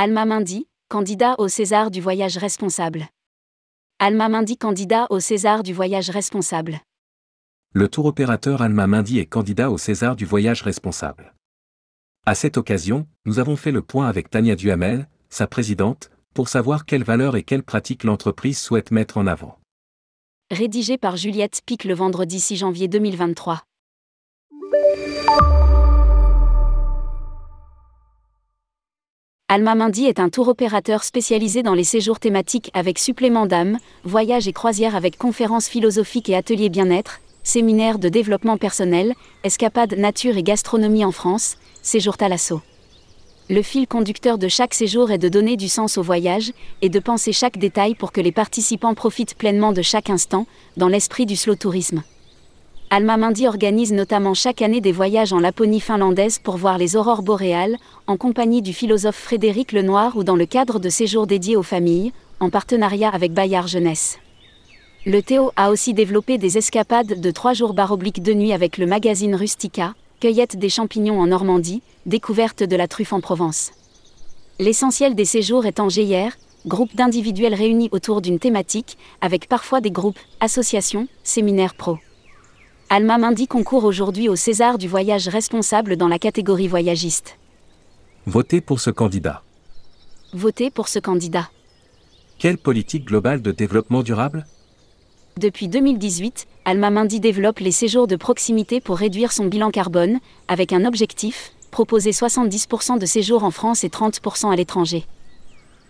Alma Mindy, candidat au César du voyage responsable. Alma Mindy, candidat au César du voyage responsable. Le tour opérateur Alma Mindy est candidat au César du voyage responsable. À cette occasion, nous avons fait le point avec Tania Duhamel, sa présidente, pour savoir quelles valeurs et quelles pratiques l'entreprise souhaite mettre en avant. Rédigé par Juliette Pic le vendredi 6 janvier 2023. Alma Mindy est un tour opérateur spécialisé dans les séjours thématiques avec supplément d'âme, voyages et croisières avec conférences philosophiques et ateliers bien-être, séminaires de développement personnel, escapades nature et gastronomie en France, séjour Talasso. Le fil conducteur de chaque séjour est de donner du sens au voyage et de penser chaque détail pour que les participants profitent pleinement de chaque instant, dans l'esprit du slow tourisme. Alma Mindy organise notamment chaque année des voyages en Laponie finlandaise pour voir les aurores boréales, en compagnie du philosophe Frédéric Lenoir ou dans le cadre de séjours dédiés aux familles, en partenariat avec Bayard Jeunesse. Le Théo a aussi développé des escapades de trois jours barobliques de nuit avec le magazine Rustica, cueillette des champignons en Normandie, découverte de la truffe en Provence. L'essentiel des séjours est en GIR, groupe d'individuels réunis autour d'une thématique, avec parfois des groupes, associations, séminaires pro. Alma Mindy concourt aujourd'hui au César du voyage responsable dans la catégorie voyagiste. Votez pour ce candidat. Votez pour ce candidat. Quelle politique globale de développement durable? Depuis 2018, Alma Mindy développe les séjours de proximité pour réduire son bilan carbone, avec un objectif, proposer 70% de séjours en France et 30% à l'étranger.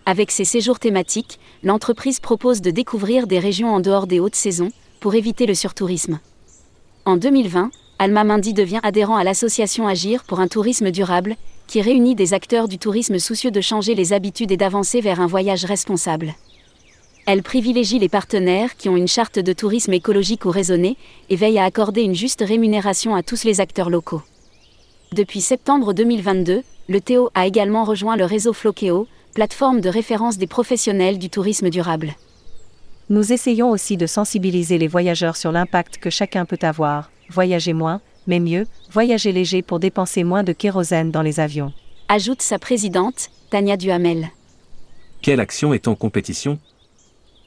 Avec ses séjours thématiques, l'entreprise propose de découvrir des régions en dehors des hautes saisons, pour éviter le surtourisme. En 2020, Alma Mindy devient adhérent à l'association Agir pour un tourisme durable, qui réunit des acteurs du tourisme soucieux de changer les habitudes et d'avancer vers un voyage responsable. Elle privilégie les partenaires qui ont une charte de tourisme écologique ou raisonnée et veille à accorder une juste rémunération à tous les acteurs locaux. Depuis septembre 2022, le Théo a également rejoint le réseau Flokeo, plateforme de référence des professionnels du tourisme durable. Nous essayons aussi de sensibiliser les voyageurs sur l'impact que chacun peut avoir, voyager moins, mais mieux, voyager léger pour dépenser moins de kérosène dans les avions. Ajoute sa présidente, Tania Duhamel. Quelle action est en compétition?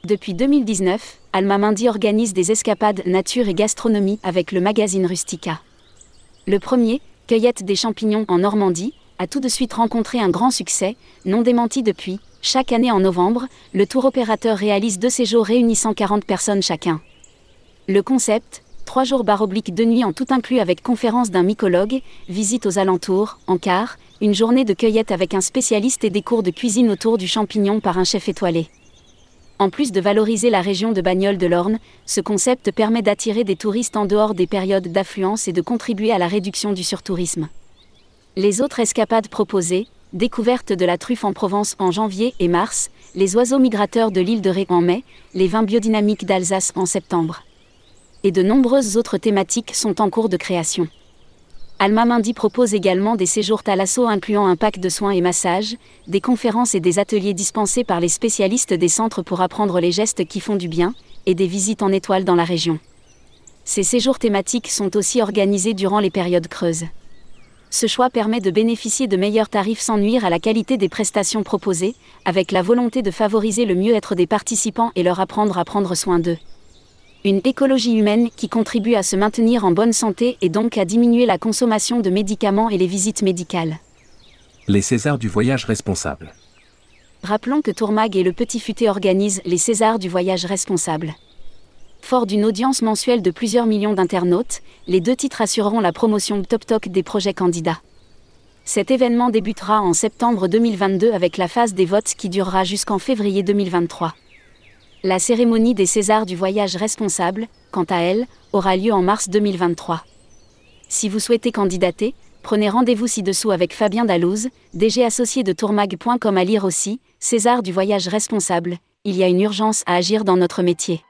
Depuis 2019, Alma Mindy organise des escapades nature et gastronomie avec le magazine Rustica. Le premier, Cueillette des champignons en Normandie, a tout de suite rencontré un grand succès, non démenti depuis, chaque année en novembre, le tour opérateur réalise deux séjours réunissant 40 personnes chacun. Le concept, trois jours barobliques de nuit en tout inclus avec conférence d'un mycologue, visite aux alentours, en car, une journée de cueillette avec un spécialiste et des cours de cuisine autour du champignon par un chef étoilé. En plus de valoriser la région de Bagnoles de l'Orne, ce concept permet d'attirer des touristes en dehors des périodes d'affluence et de contribuer à la réduction du surtourisme. Les autres escapades proposées, découverte de la truffe en Provence en janvier et mars, les oiseaux migrateurs de l'île de Ré en mai, les vins biodynamiques d'Alsace en septembre. Et de nombreuses autres thématiques sont en cours de création. Alma Mindy propose également des séjours Thalasso incluant un pack de soins et massages, des conférences et des ateliers dispensés par les spécialistes des centres pour apprendre les gestes qui font du bien, et des visites en étoile dans la région. Ces séjours thématiques sont aussi organisés durant les périodes creuses ce choix permet de bénéficier de meilleurs tarifs sans nuire à la qualité des prestations proposées, avec la volonté de favoriser le mieux-être des participants et leur apprendre à prendre soin d'eux. Une écologie humaine qui contribue à se maintenir en bonne santé et donc à diminuer la consommation de médicaments et les visites médicales. Les Césars du voyage responsable. Rappelons que Tourmag et le Petit Futé organisent les Césars du voyage responsable. Fort d'une audience mensuelle de plusieurs millions d'internautes, les deux titres assureront la promotion top top des projets candidats. Cet événement débutera en septembre 2022 avec la phase des votes qui durera jusqu'en février 2023. La cérémonie des Césars du voyage responsable, quant à elle, aura lieu en mars 2023. Si vous souhaitez candidater, prenez rendez-vous ci-dessous avec Fabien Dalouse, DG associé de tourmag.com à lire aussi, César du voyage responsable, il y a une urgence à agir dans notre métier.